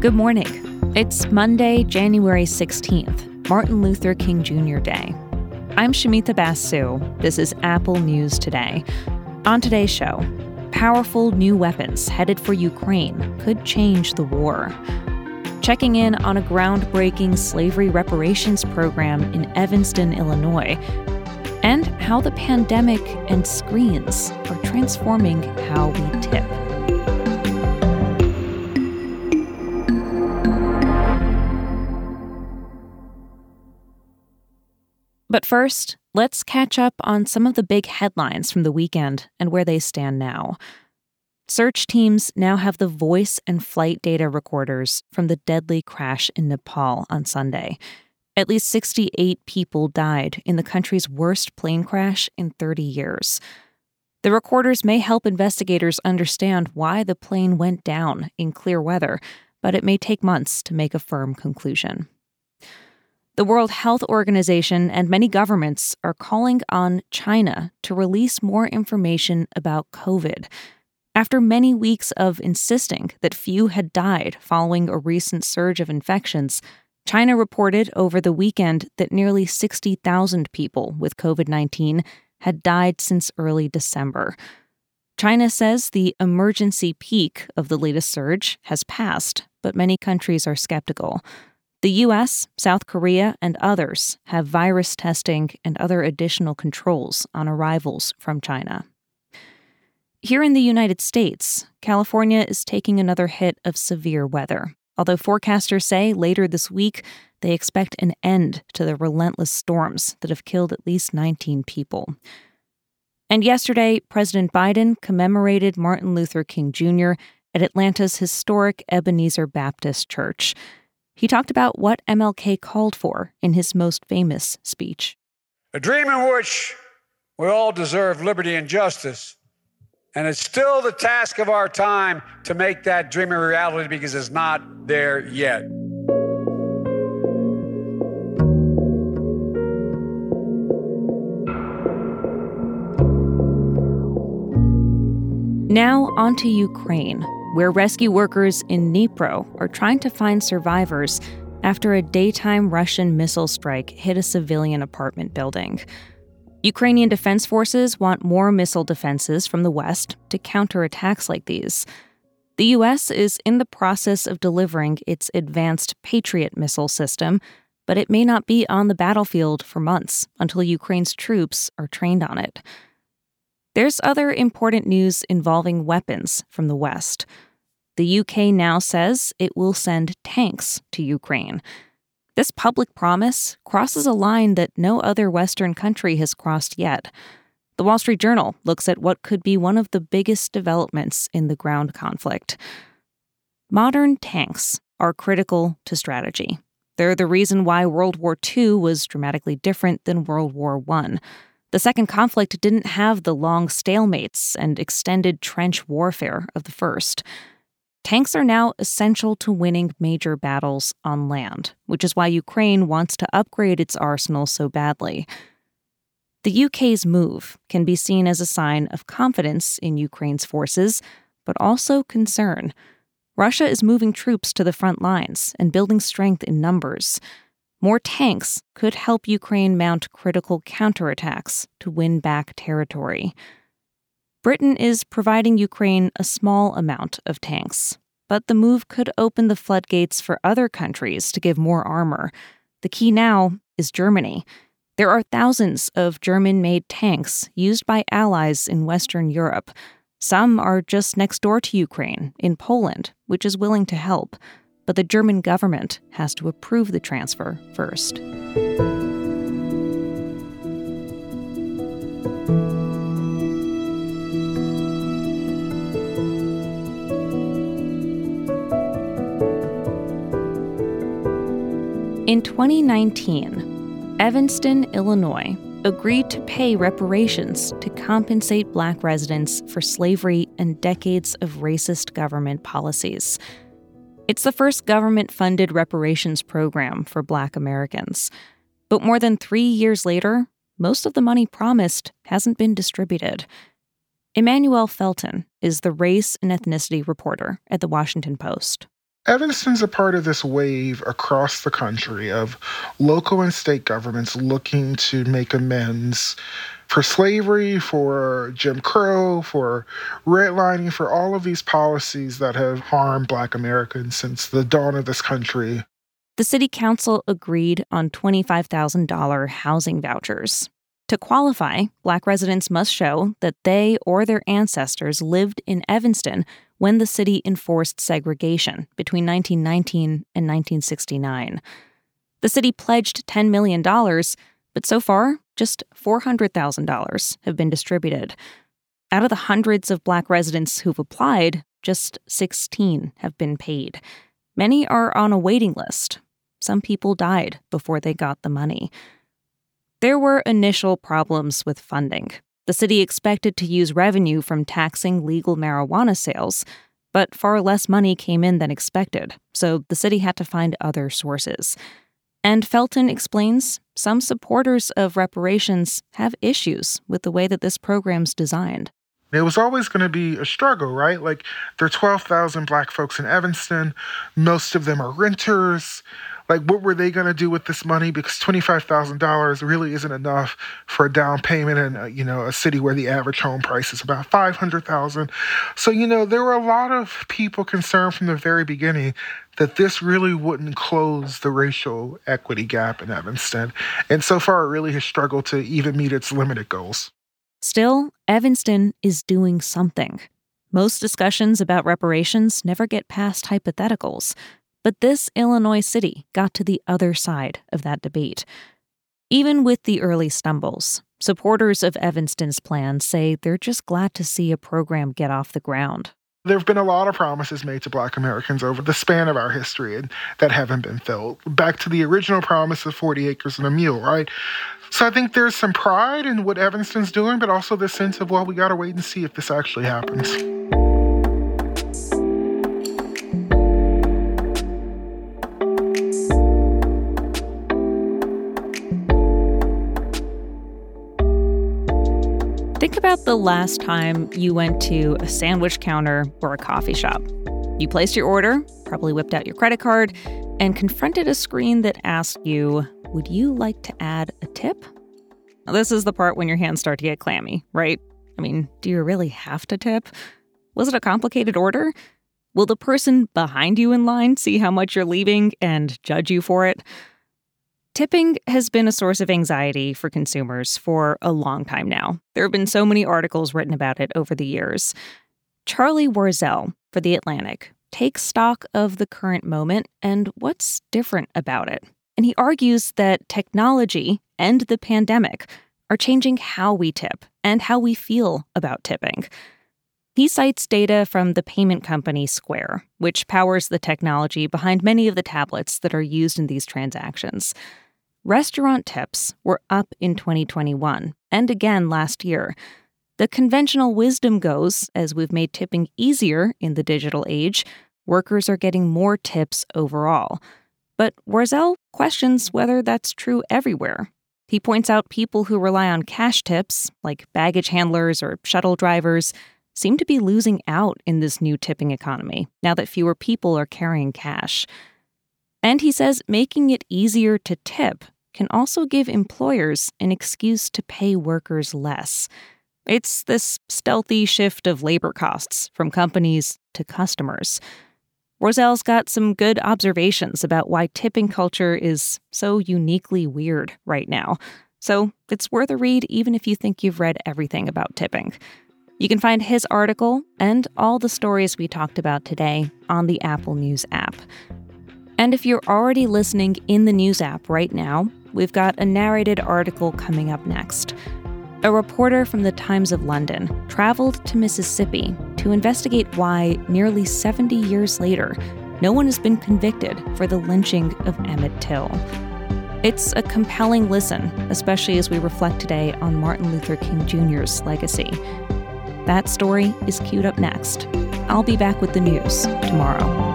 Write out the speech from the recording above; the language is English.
Good morning. It's Monday, January 16th, Martin Luther King Jr. Day. I'm Shamita Basu. This is Apple News Today. On today's show, powerful new weapons headed for Ukraine could change the war. Checking in on a groundbreaking slavery reparations program in Evanston, Illinois, and how the pandemic and screens are transforming how we tip. But first, let's catch up on some of the big headlines from the weekend and where they stand now. Search teams now have the voice and flight data recorders from the deadly crash in Nepal on Sunday. At least 68 people died in the country's worst plane crash in 30 years. The recorders may help investigators understand why the plane went down in clear weather, but it may take months to make a firm conclusion. The World Health Organization and many governments are calling on China to release more information about COVID. After many weeks of insisting that few had died following a recent surge of infections, China reported over the weekend that nearly 60,000 people with COVID 19 had died since early December. China says the emergency peak of the latest surge has passed, but many countries are skeptical. The US, South Korea, and others have virus testing and other additional controls on arrivals from China. Here in the United States, California is taking another hit of severe weather, although forecasters say later this week they expect an end to the relentless storms that have killed at least 19 people. And yesterday, President Biden commemorated Martin Luther King Jr. at Atlanta's historic Ebenezer Baptist Church. He talked about what MLK called for in his most famous speech. A dream in which we all deserve liberty and justice. And it's still the task of our time to make that dream a reality because it's not there yet. Now, on to Ukraine where rescue workers in Dnipro are trying to find survivors after a daytime Russian missile strike hit a civilian apartment building. Ukrainian defense forces want more missile defenses from the West to counter attacks like these. The U.S. is in the process of delivering its advanced Patriot missile system, but it may not be on the battlefield for months until Ukraine's troops are trained on it. There's other important news involving weapons from the West. The UK now says it will send tanks to Ukraine. This public promise crosses a line that no other Western country has crossed yet. The Wall Street Journal looks at what could be one of the biggest developments in the ground conflict. Modern tanks are critical to strategy. They're the reason why World War II was dramatically different than World War I. The second conflict didn't have the long stalemates and extended trench warfare of the first. Tanks are now essential to winning major battles on land, which is why Ukraine wants to upgrade its arsenal so badly. The UK's move can be seen as a sign of confidence in Ukraine's forces, but also concern. Russia is moving troops to the front lines and building strength in numbers. More tanks could help Ukraine mount critical counterattacks to win back territory. Britain is providing Ukraine a small amount of tanks, but the move could open the floodgates for other countries to give more armor. The key now is Germany. There are thousands of German made tanks used by allies in Western Europe. Some are just next door to Ukraine, in Poland, which is willing to help but the German government has to approve the transfer first. In 2019, Evanston, Illinois, agreed to pay reparations to compensate black residents for slavery and decades of racist government policies. It's the first government funded reparations program for Black Americans. But more than three years later, most of the money promised hasn't been distributed. Emmanuel Felton is the race and ethnicity reporter at the Washington Post. Evanston's a part of this wave across the country of local and state governments looking to make amends for slavery, for Jim Crow, for redlining, for all of these policies that have harmed Black Americans since the dawn of this country. The City Council agreed on $25,000 housing vouchers. To qualify, Black residents must show that they or their ancestors lived in Evanston when the city enforced segregation between 1919 and 1969. The city pledged $10 million, but so far, just $400,000 have been distributed. Out of the hundreds of Black residents who've applied, just 16 have been paid. Many are on a waiting list. Some people died before they got the money. There were initial problems with funding. The city expected to use revenue from taxing legal marijuana sales, but far less money came in than expected, so the city had to find other sources. And Felton explains some supporters of reparations have issues with the way that this program's designed. It was always going to be a struggle, right? Like, there are 12,000 black folks in Evanston. Most of them are renters. Like, what were they going to do with this money? Because $25,000 really isn't enough for a down payment in, a, you know, a city where the average home price is about 500000 So, you know, there were a lot of people concerned from the very beginning that this really wouldn't close the racial equity gap in Evanston. And so far, it really has struggled to even meet its limited goals. Still, Evanston is doing something. Most discussions about reparations never get past hypotheticals, but this Illinois city got to the other side of that debate. Even with the early stumbles, supporters of Evanston's plan say they're just glad to see a program get off the ground. There have been a lot of promises made to Black Americans over the span of our history that haven't been filled. Back to the original promise of 40 acres and a mule, right? So I think there's some pride in what Evanston's doing, but also the sense of, well, we got to wait and see if this actually happens. Think about the last time you went to a sandwich counter or a coffee shop. You placed your order, probably whipped out your credit card, and confronted a screen that asked you, Would you like to add a tip? Now, this is the part when your hands start to get clammy, right? I mean, do you really have to tip? Was it a complicated order? Will the person behind you in line see how much you're leaving and judge you for it? Tipping has been a source of anxiety for consumers for a long time now. There have been so many articles written about it over the years. Charlie Warzel for The Atlantic takes stock of the current moment and what's different about it. And he argues that technology and the pandemic are changing how we tip and how we feel about tipping. He cites data from the payment company Square, which powers the technology behind many of the tablets that are used in these transactions. Restaurant tips were up in 2021 and again last year. The conventional wisdom goes as we've made tipping easier in the digital age, workers are getting more tips overall. But Warzel questions whether that's true everywhere. He points out people who rely on cash tips, like baggage handlers or shuttle drivers, seem to be losing out in this new tipping economy now that fewer people are carrying cash. And he says making it easier to tip can also give employers an excuse to pay workers less. It's this stealthy shift of labor costs from companies to customers. Warzel's got some good observations about why tipping culture is so uniquely weird right now. So it's worth a read even if you think you've read everything about tipping. You can find his article and all the stories we talked about today on the Apple News app. And if you're already listening in the News app right now, we've got a narrated article coming up next. A reporter from the Times of London traveled to Mississippi to investigate why, nearly 70 years later, no one has been convicted for the lynching of Emmett Till. It's a compelling listen, especially as we reflect today on Martin Luther King Jr.'s legacy. That story is queued up next. I'll be back with the news tomorrow.